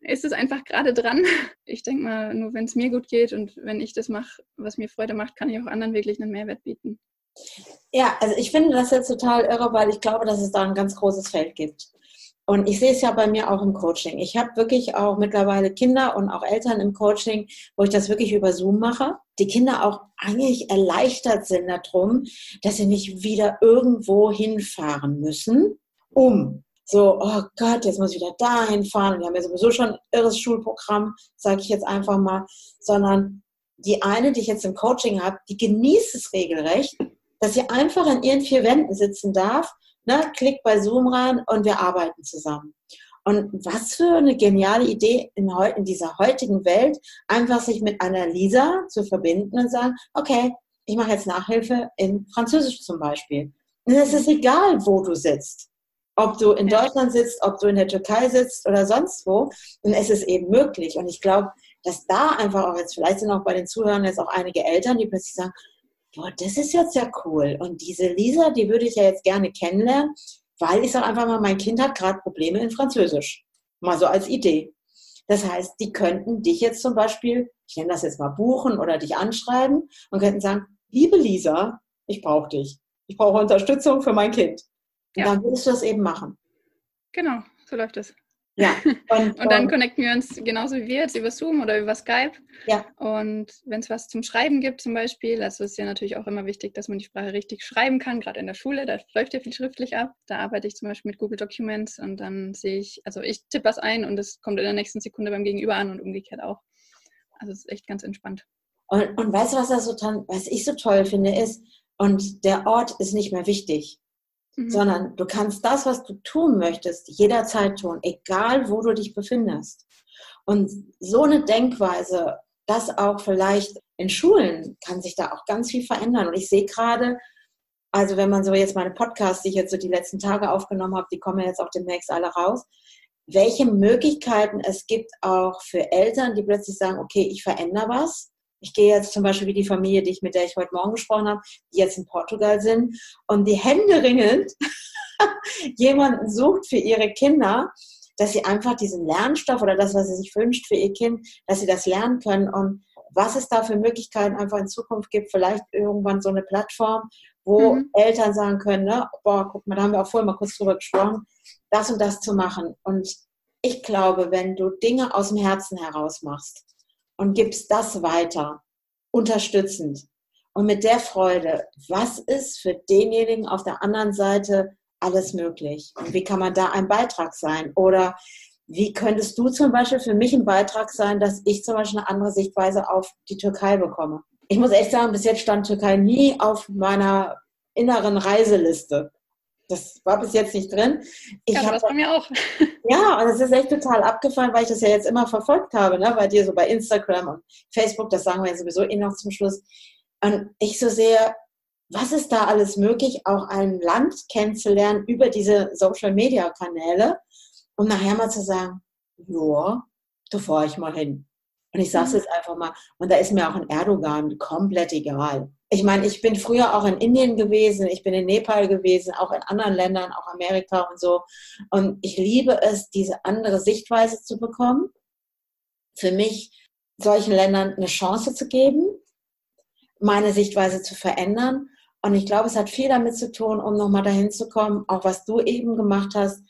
ist es einfach gerade dran. Ich denke mal, nur wenn es mir gut geht und wenn ich das mache, was mir Freude macht, kann ich auch anderen wirklich einen Mehrwert bieten. Ja, also ich finde das jetzt total irre, weil ich glaube, dass es da ein ganz großes Feld gibt. Und ich sehe es ja bei mir auch im Coaching. Ich habe wirklich auch mittlerweile Kinder und auch Eltern im Coaching, wo ich das wirklich über Zoom mache. Die Kinder auch eigentlich erleichtert sind darum, dass sie nicht wieder irgendwo hinfahren müssen, um so, oh Gott, jetzt muss ich wieder dahin fahren. Wir haben ja sowieso schon ein irres Schulprogramm, sage ich jetzt einfach mal, sondern die eine, die ich jetzt im Coaching habe, die genießt es regelrecht, dass sie einfach in ihren vier Wänden sitzen darf ne, klick bei Zoom rein und wir arbeiten zusammen. Und was für eine geniale Idee in, in dieser heutigen Welt, einfach sich mit einer Lisa zu verbinden und sagen, okay, ich mache jetzt Nachhilfe in Französisch zum Beispiel. Und es ist egal, wo du sitzt. Ob du in Deutschland sitzt, ob du in der Türkei sitzt oder sonst wo. Und es ist eben möglich. Und ich glaube, dass da einfach auch jetzt, vielleicht sind auch bei den Zuhörern jetzt auch einige Eltern, die plötzlich sagen, boah, das ist jetzt ja cool. Und diese Lisa, die würde ich ja jetzt gerne kennenlernen, weil ich sage einfach mal, mein Kind hat gerade Probleme in Französisch. Mal so als Idee. Das heißt, die könnten dich jetzt zum Beispiel, ich nenne das jetzt mal buchen oder dich anschreiben und könnten sagen, liebe Lisa, ich brauche dich. Ich brauche Unterstützung für mein Kind. Und ja. dann würdest du das eben machen. Genau, so läuft es. Ja. Und, und dann connecten wir uns genauso wie wir jetzt über Zoom oder über Skype. Ja. Und wenn es was zum Schreiben gibt zum Beispiel, also ist ja natürlich auch immer wichtig, dass man die Sprache richtig schreiben kann, gerade in der Schule, da läuft ja viel schriftlich ab. Da arbeite ich zum Beispiel mit Google Documents und dann sehe ich, also ich tippe was ein und es kommt in der nächsten Sekunde beim Gegenüber an und umgekehrt auch. Also es ist echt ganz entspannt. Und, und weißt du, was, das so, was ich so toll finde, ist, und der Ort ist nicht mehr wichtig. Mhm. Sondern du kannst das, was du tun möchtest, jederzeit tun, egal wo du dich befindest. Und so eine Denkweise, das auch vielleicht in Schulen kann sich da auch ganz viel verändern. Und ich sehe gerade, also wenn man so jetzt meine Podcasts, die ich jetzt so die letzten Tage aufgenommen habe, die kommen jetzt auch demnächst alle raus, welche Möglichkeiten es gibt auch für Eltern, die plötzlich sagen, okay, ich verändere was ich gehe jetzt zum Beispiel wie die Familie, die ich, mit der ich heute Morgen gesprochen habe, die jetzt in Portugal sind und die Hände ringend jemanden sucht für ihre Kinder, dass sie einfach diesen Lernstoff oder das, was sie sich wünscht für ihr Kind, dass sie das lernen können und was es da für Möglichkeiten einfach in Zukunft gibt, vielleicht irgendwann so eine Plattform, wo mhm. Eltern sagen können, ne, boah, guck mal, da haben wir auch vorher mal kurz drüber gesprochen, das und das zu machen. Und ich glaube, wenn du Dinge aus dem Herzen heraus machst, und gibst das weiter, unterstützend. Und mit der Freude, was ist für denjenigen auf der anderen Seite alles möglich? Und wie kann man da ein Beitrag sein? Oder wie könntest du zum Beispiel für mich ein Beitrag sein, dass ich zum Beispiel eine andere Sichtweise auf die Türkei bekomme? Ich muss echt sagen, bis jetzt stand Türkei nie auf meiner inneren Reiseliste. Das war bis jetzt nicht drin. Ich ja, das bei mir auch. Ja, und es ist echt total abgefallen, weil ich das ja jetzt immer verfolgt habe, ne? bei dir so bei Instagram und Facebook, das sagen wir ja sowieso eh noch zum Schluss. Und ich so sehe, was ist da alles möglich, auch ein Land kennenzulernen über diese Social-Media-Kanäle, um nachher mal zu sagen, ja, da fahre ich mal hin. Und ich sage es mhm. jetzt einfach mal, und da ist mir auch ein Erdogan komplett egal. Ich meine, ich bin früher auch in Indien gewesen, ich bin in Nepal gewesen, auch in anderen Ländern, auch Amerika und so. Und ich liebe es, diese andere Sichtweise zu bekommen. Für mich solchen Ländern eine Chance zu geben, meine Sichtweise zu verändern. Und ich glaube, es hat viel damit zu tun, um nochmal dahin zu kommen, auch was du eben gemacht hast,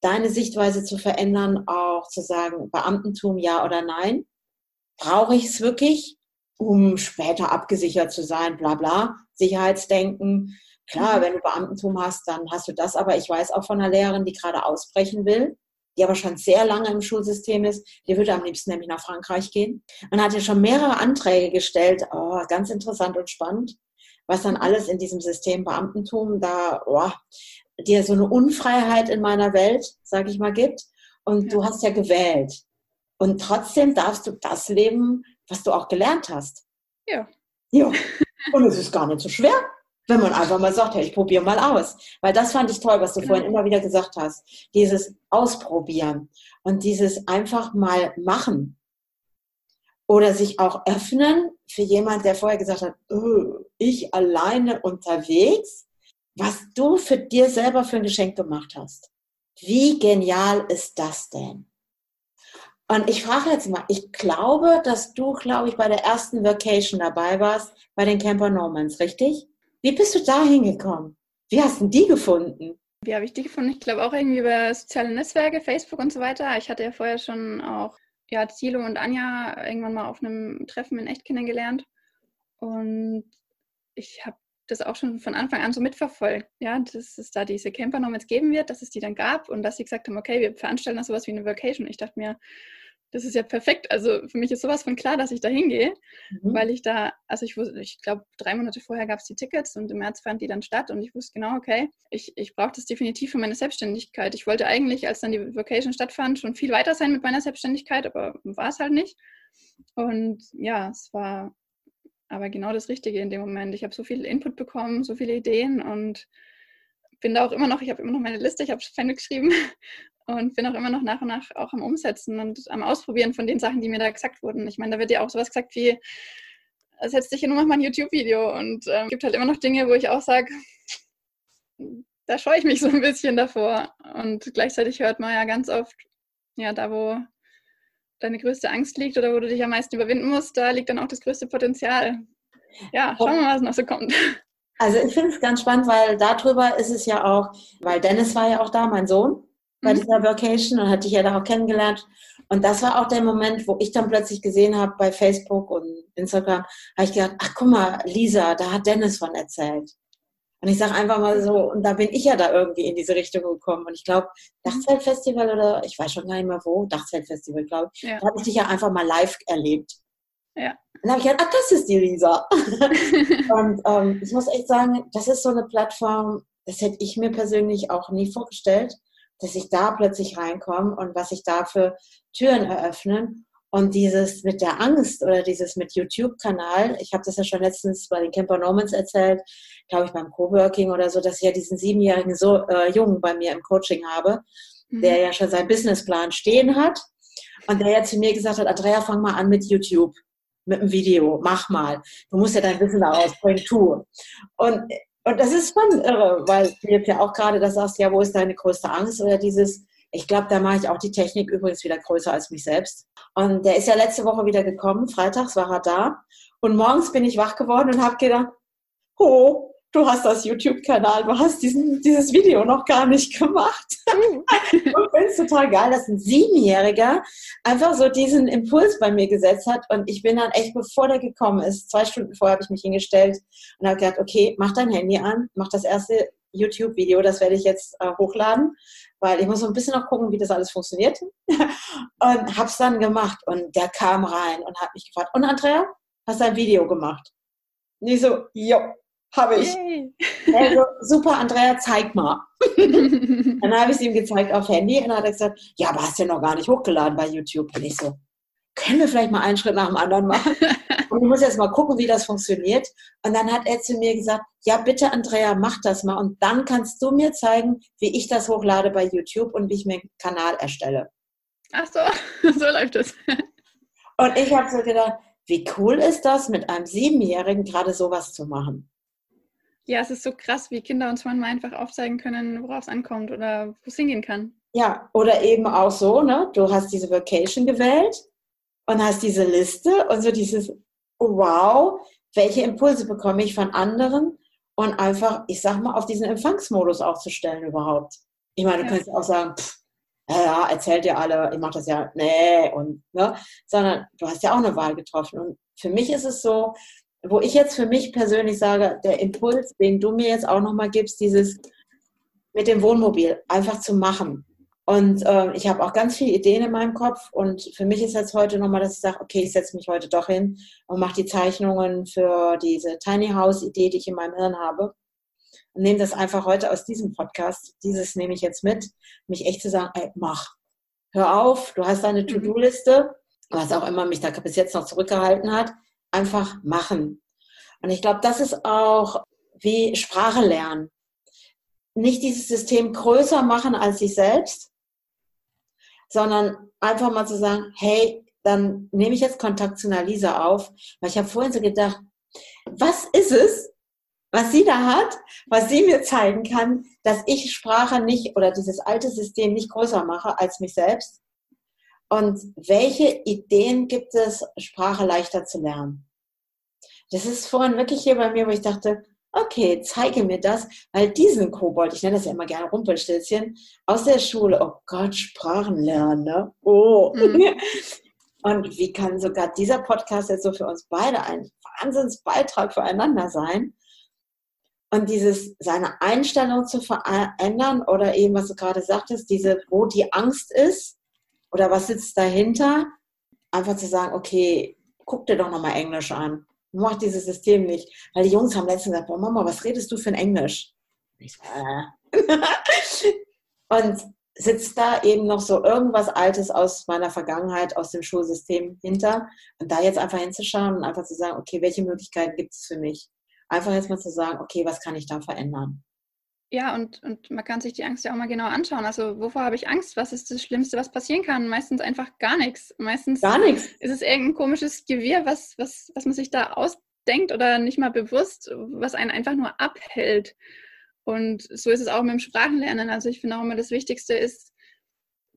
deine Sichtweise zu verändern, auch zu sagen, Beamtentum ja oder nein. Brauche ich es wirklich, um später abgesichert zu sein, bla bla, Sicherheitsdenken. Klar, mhm. wenn du Beamtentum hast, dann hast du das, aber ich weiß auch von einer Lehrerin, die gerade ausbrechen will, die aber schon sehr lange im Schulsystem ist, die würde am liebsten nämlich nach Frankreich gehen. Man hat ja schon mehrere Anträge gestellt, oh, ganz interessant und spannend, was dann alles in diesem System Beamtentum da, oh, dir so eine Unfreiheit in meiner Welt, sage ich mal, gibt. Und ja. du hast ja gewählt. Und trotzdem darfst du das leben, was du auch gelernt hast. Ja. Ja. Und es ist gar nicht so schwer, wenn man einfach mal sagt, hey, ich probiere mal aus. Weil das fand ich toll, was du genau. vorhin immer wieder gesagt hast. Dieses Ausprobieren und dieses einfach mal machen. Oder sich auch öffnen für jemand, der vorher gesagt hat, oh, ich alleine unterwegs was du für dir selber für ein Geschenk gemacht hast. Wie genial ist das denn? Und ich frage jetzt mal, ich glaube, dass du, glaube ich, bei der ersten Vacation dabei warst, bei den Camper Normans, richtig? Wie bist du da hingekommen? Wie hast du die gefunden? Wie habe ich die gefunden? Ich glaube auch irgendwie über soziale Netzwerke, Facebook und so weiter. Ich hatte ja vorher schon auch ja, Thilo und Anja irgendwann mal auf einem Treffen in echt kennengelernt. Und ich habe das auch schon von Anfang an so mitverfolgt, ja, dass es da diese Camper jetzt geben wird, dass es die dann gab und dass sie gesagt haben, okay, wir veranstalten da sowas wie eine Vacation. Ich dachte mir, das ist ja perfekt. Also für mich ist sowas von klar, dass ich da hingehe, mhm. weil ich da, also ich wusste, ich glaube, drei Monate vorher gab es die Tickets und im März fand die dann statt und ich wusste genau, okay, ich, ich brauche das definitiv für meine Selbstständigkeit. Ich wollte eigentlich, als dann die Vacation stattfand, schon viel weiter sein mit meiner Selbstständigkeit, aber war es halt nicht. Und ja, es war aber genau das Richtige in dem Moment. Ich habe so viel Input bekommen, so viele Ideen und bin da auch immer noch, ich habe immer noch meine Liste, ich habe Fan geschrieben und bin auch immer noch nach und nach auch am Umsetzen und am Ausprobieren von den Sachen, die mir da gesagt wurden. Ich meine, da wird ja auch sowas gesagt wie, setz dich hin und mach mal ein YouTube-Video und es ähm, gibt halt immer noch Dinge, wo ich auch sage, da scheue ich mich so ein bisschen davor. Und gleichzeitig hört man ja ganz oft, ja, da wo deine größte Angst liegt oder wo du dich am meisten überwinden musst, da liegt dann auch das größte Potenzial. Ja, schauen wir mal, was noch so kommt. Also ich finde es ganz spannend, weil darüber ist es ja auch, weil Dennis war ja auch da, mein Sohn, bei mhm. dieser Vacation und hat dich ja da auch kennengelernt. Und das war auch der Moment, wo ich dann plötzlich gesehen habe bei Facebook und Instagram, habe ich gedacht, ach guck mal, Lisa, da hat Dennis von erzählt. Und ich sage einfach mal so, und da bin ich ja da irgendwie in diese Richtung gekommen. Und ich glaube, Dachzeltfestival oder ich weiß schon gar nicht mehr wo, Dachzeltfestival, glaube ich, ja. da habe ich dich ja einfach mal live erlebt. Ja. Und dann habe ich gedacht, ach, das ist die Lisa. und ähm, ich muss echt sagen, das ist so eine Plattform, das hätte ich mir persönlich auch nie vorgestellt, dass ich da plötzlich reinkomme und was sich da für Türen eröffnen. Und dieses mit der Angst oder dieses mit YouTube-Kanal, ich habe das ja schon letztens bei den Camper Normans erzählt, glaube ich beim Coworking oder so, dass ich ja diesen siebenjährigen so, äh, Jungen bei mir im Coaching habe, mhm. der ja schon seinen Businessplan stehen hat und der ja zu mir gesagt hat, Andrea, fang mal an mit YouTube, mit einem Video, mach mal. Du musst ja dein Wissen da rausbringen, tu. Und, und das ist schon irre, weil du jetzt ja auch gerade das sagst, ja, wo ist deine größte Angst oder dieses, ich glaube, da mache ich auch die Technik übrigens wieder größer als mich selbst. Und der ist ja letzte Woche wieder gekommen. Freitags war er da. Und morgens bin ich wach geworden und habe gedacht, oh, du hast das YouTube-Kanal, du hast diesen, dieses Video noch gar nicht gemacht. und finde es total geil, dass ein Siebenjähriger einfach so diesen Impuls bei mir gesetzt hat. Und ich bin dann echt, bevor der gekommen ist, zwei Stunden vorher habe ich mich hingestellt und habe gedacht, okay, mach dein Handy an, mach das erste YouTube-Video, das werde ich jetzt äh, hochladen weil ich muss so ein bisschen noch gucken, wie das alles funktioniert. und hab's dann gemacht und der kam rein und hat mich gefragt, und Andrea, hast du ein Video gemacht? Und ich so, jo, habe ich. Also, super, Andrea, zeig mal. dann habe ich es ihm gezeigt auf Handy und dann hat er gesagt, ja, aber hast du ja noch gar nicht hochgeladen bei YouTube. Und ich so, können wir vielleicht mal einen Schritt nach dem anderen machen? Und ich muss jetzt mal gucken, wie das funktioniert. Und dann hat er zu mir gesagt, ja, bitte, Andrea, mach das mal. Und dann kannst du mir zeigen, wie ich das hochlade bei YouTube und wie ich mir einen Kanal erstelle. Ach so, so läuft es. Und ich habe so gedacht, wie cool ist das, mit einem Siebenjährigen gerade sowas zu machen? Ja, es ist so krass, wie Kinder uns manchmal einfach aufzeigen können, worauf es ankommt oder wo es hingehen kann. Ja, oder eben auch so, ne? Du hast diese Vacation gewählt und hast diese Liste und so dieses, wow, welche Impulse bekomme ich von anderen und einfach, ich sag mal, auf diesen Empfangsmodus aufzustellen überhaupt. Ich meine, du ja. könntest auch sagen, pff, ja, erzählt ihr alle, ich mache das ja, nee, und, ne, sondern du hast ja auch eine Wahl getroffen. Und für mich ist es so, wo ich jetzt für mich persönlich sage, der Impuls, den du mir jetzt auch nochmal gibst, dieses mit dem Wohnmobil einfach zu machen. Und äh, ich habe auch ganz viele Ideen in meinem Kopf. Und für mich ist jetzt heute nochmal, dass ich sage, okay, ich setze mich heute doch hin und mache die Zeichnungen für diese Tiny House-Idee, die ich in meinem Hirn habe und nehme das einfach heute aus diesem Podcast, dieses nehme ich jetzt mit, mich echt zu sagen, ey, mach, hör auf, du hast deine mhm. To-Do-Liste, was auch immer mich da bis jetzt noch zurückgehalten hat, einfach machen. Und ich glaube, das ist auch wie Sprache lernen. Nicht dieses System größer machen als sich selbst, sondern einfach mal zu sagen, hey, dann nehme ich jetzt Kontakt zu einer Lisa auf, weil ich habe vorhin so gedacht, was ist es, was sie da hat, was sie mir zeigen kann, dass ich Sprache nicht oder dieses alte System nicht größer mache als mich selbst. Und welche Ideen gibt es, Sprache leichter zu lernen? Das ist vorhin wirklich hier bei mir, wo ich dachte, okay, zeige mir das, weil diesen Kobold, ich nenne das ja immer gerne Rumpelstilzchen, aus der Schule, oh Gott, Sprachen lernen, ne? Oh. Mhm. Und wie kann sogar dieser Podcast jetzt so für uns beide ein Wahnsinnsbeitrag füreinander sein? Und dieses, seine Einstellung zu verändern oder eben, was du gerade sagtest, diese, wo die Angst ist oder was sitzt dahinter, einfach zu sagen, okay, guck dir doch nochmal Englisch an. Mach dieses System nicht. Weil die Jungs haben letztens gesagt, boah, Mama, was redest du für ein Englisch? Äh. Und sitzt da eben noch so irgendwas Altes aus meiner Vergangenheit, aus dem Schulsystem hinter. Und da jetzt einfach hinzuschauen und einfach zu sagen, okay, welche Möglichkeiten gibt es für mich? einfach jetzt mal zu sagen, okay, was kann ich da verändern? Ja, und, und man kann sich die Angst ja auch mal genau anschauen. Also, wovor habe ich Angst? Was ist das Schlimmste, was passieren kann? Meistens einfach gar nichts. Meistens gar nichts. ist es irgendein komisches Gewirr, was, was, was man sich da ausdenkt oder nicht mal bewusst, was einen einfach nur abhält. Und so ist es auch mit dem Sprachenlernen. Also, ich finde auch immer, das Wichtigste ist,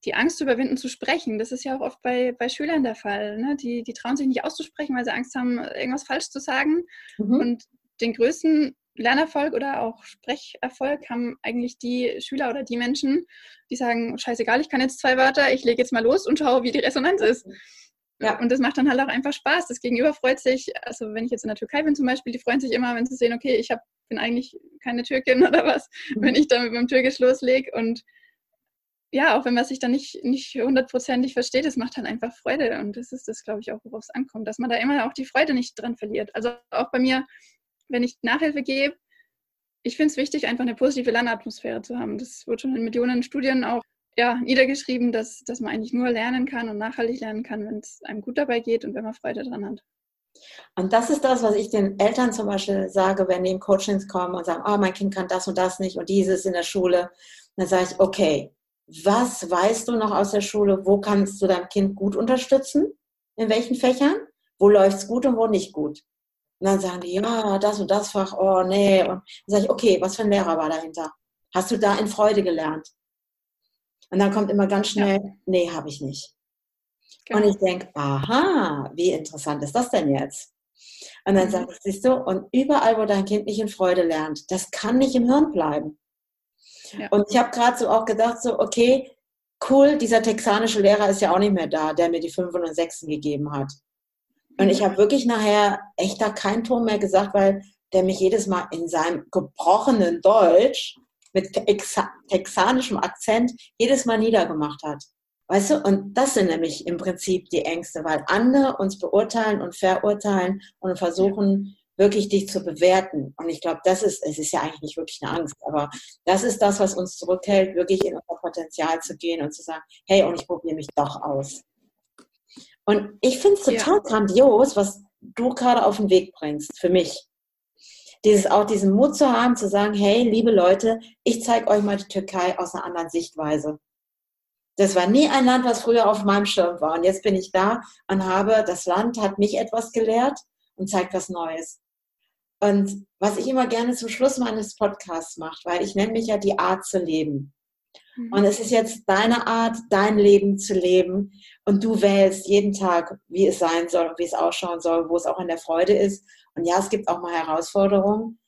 die Angst zu überwinden, zu sprechen. Das ist ja auch oft bei, bei Schülern der Fall. Ne? Die, die trauen sich nicht auszusprechen, weil sie Angst haben, irgendwas falsch zu sagen. Mhm. Und den größten Lernerfolg oder auch Sprecherfolg haben eigentlich die Schüler oder die Menschen, die sagen, scheißegal, ich kann jetzt zwei Wörter, ich lege jetzt mal los und schaue, wie die Resonanz ist. Ja. Und das macht dann halt auch einfach Spaß. Das Gegenüber freut sich, also wenn ich jetzt in der Türkei bin zum Beispiel, die freuen sich immer, wenn sie sehen, okay, ich hab, bin eigentlich keine Türkin oder was, mhm. wenn ich da mit meinem Türkisch loslege. Und ja, auch wenn man sich dann nicht, nicht hundertprozentig versteht, es macht halt einfach Freude. Und das ist das, glaube ich, auch, worauf es ankommt, dass man da immer auch die Freude nicht dran verliert. Also auch bei mir, wenn ich Nachhilfe gebe, ich finde es wichtig, einfach eine positive Lernatmosphäre zu haben. Das wird schon in Millionen Studien auch ja, niedergeschrieben, dass, dass man eigentlich nur lernen kann und nachhaltig lernen kann, wenn es einem gut dabei geht und wenn man Freude dran hat. Und das ist das, was ich den Eltern zum Beispiel sage, wenn die in Coachings kommen und sagen, oh, mein Kind kann das und das nicht und dieses in der Schule. Dann sage ich, okay, was weißt du noch aus der Schule? Wo kannst du dein Kind gut unterstützen? In welchen Fächern? Wo läuft es gut und wo nicht gut? Und dann sagen die, ja, das und das Fach, oh nee. Und dann sage ich, okay, was für ein Lehrer war dahinter? Hast du da in Freude gelernt? Und dann kommt immer ganz schnell, ja. nee, habe ich nicht. Genau. Und ich denke, aha, wie interessant ist das denn jetzt? Und dann mhm. sage ich, siehst du, und überall, wo dein Kind nicht in Freude lernt, das kann nicht im Hirn bleiben. Ja. Und ich habe gerade so auch gedacht, so, okay, cool, dieser texanische Lehrer ist ja auch nicht mehr da, der mir die 5 und 6 gegeben hat. Und ich habe wirklich nachher echt da keinen Ton mehr gesagt, weil der mich jedes Mal in seinem gebrochenen Deutsch mit texanischem Akzent jedes Mal niedergemacht hat. Weißt du, und das sind nämlich im Prinzip die Ängste, weil andere uns beurteilen und verurteilen und versuchen, wirklich dich zu bewerten. Und ich glaube, das ist, es ist ja eigentlich nicht wirklich eine Angst, aber das ist das, was uns zurückhält, wirklich in unser Potenzial zu gehen und zu sagen, hey, und ich probiere mich doch aus. Und ich finde es total ja. grandios, was du gerade auf den Weg bringst, für mich. Dieses, auch diesen Mut zu haben, zu sagen, hey, liebe Leute, ich zeige euch mal die Türkei aus einer anderen Sichtweise. Das war nie ein Land, was früher auf meinem Schirm war. Und jetzt bin ich da und habe, das Land hat mich etwas gelehrt und zeigt was Neues. Und was ich immer gerne zum Schluss meines Podcasts mache, weil ich nenne mich ja die Art zu leben. Mhm. Und es ist jetzt deine Art, dein Leben zu leben. Und du wählst jeden Tag, wie es sein soll und wie es ausschauen soll, wo es auch in der Freude ist. Und ja, es gibt auch mal Herausforderungen.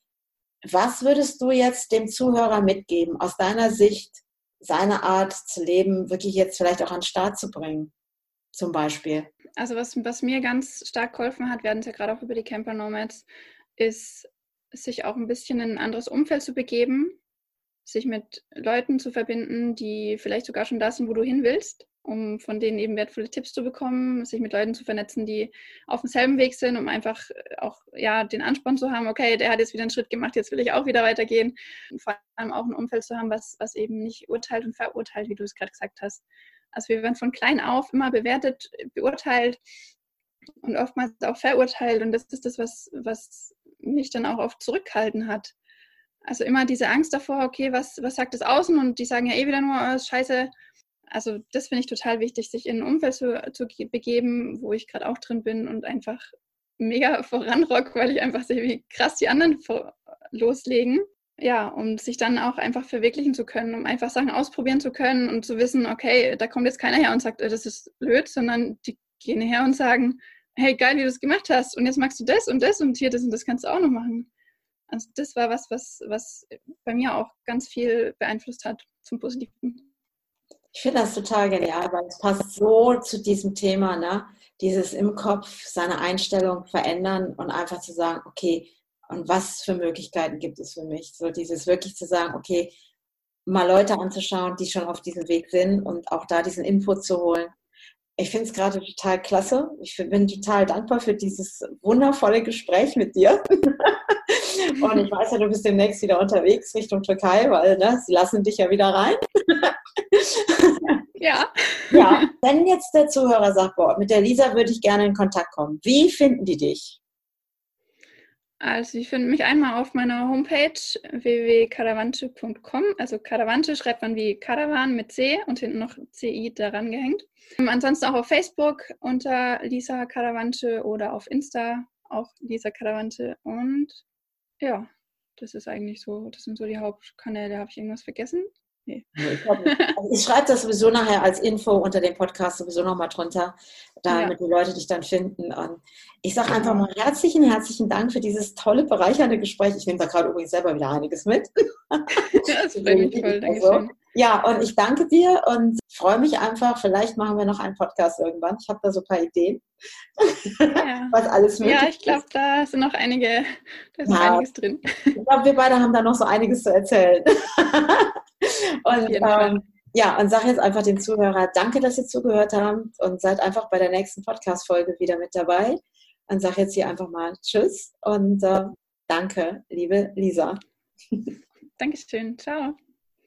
Was würdest du jetzt dem Zuhörer mitgeben, aus deiner Sicht, seine Art zu leben, wirklich jetzt vielleicht auch an den Start zu bringen? Zum Beispiel. Also was, was mir ganz stark geholfen hat, wir hatten es ja gerade auch über die Camper Nomads, ist, sich auch ein bisschen in ein anderes Umfeld zu begeben, sich mit Leuten zu verbinden, die vielleicht sogar schon da sind, wo du hin willst, um von denen eben wertvolle Tipps zu bekommen, sich mit Leuten zu vernetzen, die auf demselben Weg sind, um einfach auch ja, den Ansporn zu haben, okay, der hat jetzt wieder einen Schritt gemacht, jetzt will ich auch wieder weitergehen. Und vor allem auch ein Umfeld zu haben, was, was eben nicht urteilt und verurteilt, wie du es gerade gesagt hast. Also wir werden von klein auf immer bewertet, beurteilt und oftmals auch verurteilt. Und das ist das, was, was mich dann auch oft zurückgehalten hat. Also immer diese Angst davor, okay, was, was sagt das Außen? Und die sagen ja eh wieder nur, oh, scheiße. Also das finde ich total wichtig, sich in ein Umfeld zu, zu begeben, wo ich gerade auch drin bin und einfach mega voranrock, weil ich einfach sehe, wie krass die anderen loslegen. Ja, um sich dann auch einfach verwirklichen zu können, um einfach Sachen ausprobieren zu können und zu wissen, okay, da kommt jetzt keiner her und sagt, äh, das ist blöd, sondern die gehen her und sagen, hey, geil, wie du das gemacht hast und jetzt magst du das und das und hier das und das kannst du auch noch machen. Also das war was, was, was bei mir auch ganz viel beeinflusst hat zum Positiven. Ich finde das total genial, weil es passt so zu diesem Thema, ne? Dieses im Kopf seine Einstellung verändern und einfach zu sagen, okay, und was für Möglichkeiten gibt es für mich? So dieses wirklich zu sagen, okay, mal Leute anzuschauen, die schon auf diesem Weg sind und auch da diesen Input zu holen ich finde es gerade total klasse. Ich bin total dankbar für dieses wundervolle Gespräch mit dir. Und ich weiß ja, du bist demnächst wieder unterwegs Richtung Türkei, weil ne, sie lassen dich ja wieder rein. Ja. Ja, wenn jetzt der Zuhörer sagt, boah, mit der Lisa würde ich gerne in Kontakt kommen, wie finden die dich? Also Sie finden mich einmal auf meiner Homepage www.caravante.com. Also Caravante schreibt man wie Caravan mit C und hinten noch CI daran gehängt. Ansonsten auch auf Facebook unter Lisa Caravante oder auf Insta auch Lisa Caravante. Und ja, das ist eigentlich so, das sind so die Hauptkanäle. Habe ich irgendwas vergessen? Nee. Also ich schreibe das sowieso nachher als Info unter dem Podcast sowieso nochmal drunter, damit ja. die Leute dich dann finden. Und ich sage einfach mal herzlichen, herzlichen Dank für dieses tolle, bereichernde Gespräch. Ich nehme da gerade übrigens selber wieder einiges mit. Ja, das freut mich voll. Also, ja, und ich danke dir und freue mich einfach. Vielleicht machen wir noch einen Podcast irgendwann. Ich habe da so ein paar Ideen, ja. was alles möglich Ja, ich glaube, da sind noch einige, da ist ja. einiges drin. Ich glaube, wir beide haben da noch so einiges zu erzählen. Und ähm, ja, und sage jetzt einfach den Zuhörer, danke, dass ihr zugehört habt und seid einfach bei der nächsten Podcast-Folge wieder mit dabei. Und sage jetzt hier einfach mal Tschüss und äh, danke, liebe Lisa. Dankeschön. Ciao.